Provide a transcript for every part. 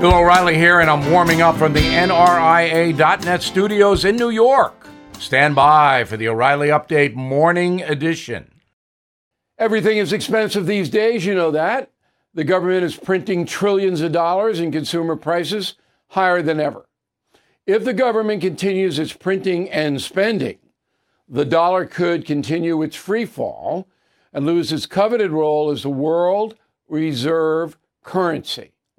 Bill O'Reilly here, and I'm warming up from the NRIA.net studios in New York. Stand by for the O'Reilly Update Morning Edition. Everything is expensive these days, you know that. The government is printing trillions of dollars and consumer prices higher than ever. If the government continues its printing and spending, the dollar could continue its free fall and lose its coveted role as the world reserve currency.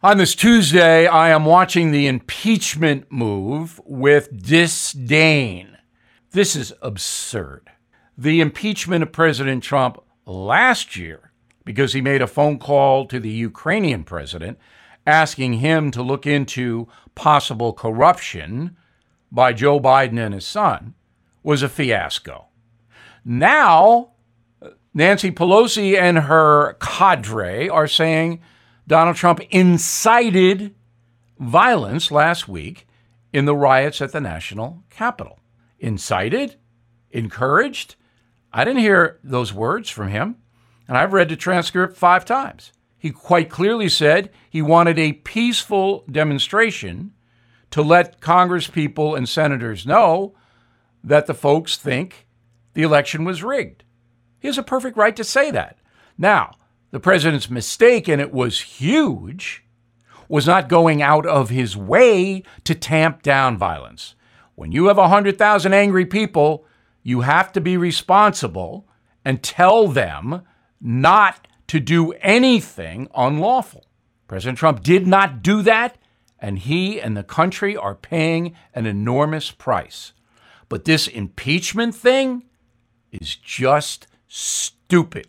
On this Tuesday, I am watching the impeachment move with disdain. This is absurd. The impeachment of President Trump last year, because he made a phone call to the Ukrainian president asking him to look into possible corruption by Joe Biden and his son, was a fiasco. Now, Nancy Pelosi and her cadre are saying, Donald Trump incited violence last week in the riots at the national Capitol. Incited? Encouraged? I didn't hear those words from him, and I've read the transcript five times. He quite clearly said he wanted a peaceful demonstration to let Congress people and senators know that the folks think the election was rigged. He has a perfect right to say that. Now, the president's mistake, and it was huge, was not going out of his way to tamp down violence. When you have 100,000 angry people, you have to be responsible and tell them not to do anything unlawful. President Trump did not do that, and he and the country are paying an enormous price. But this impeachment thing is just stupid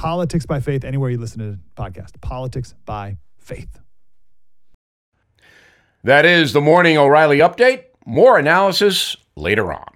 Politics by Faith, anywhere you listen to the podcast. Politics by Faith. That is the Morning O'Reilly Update. More analysis later on.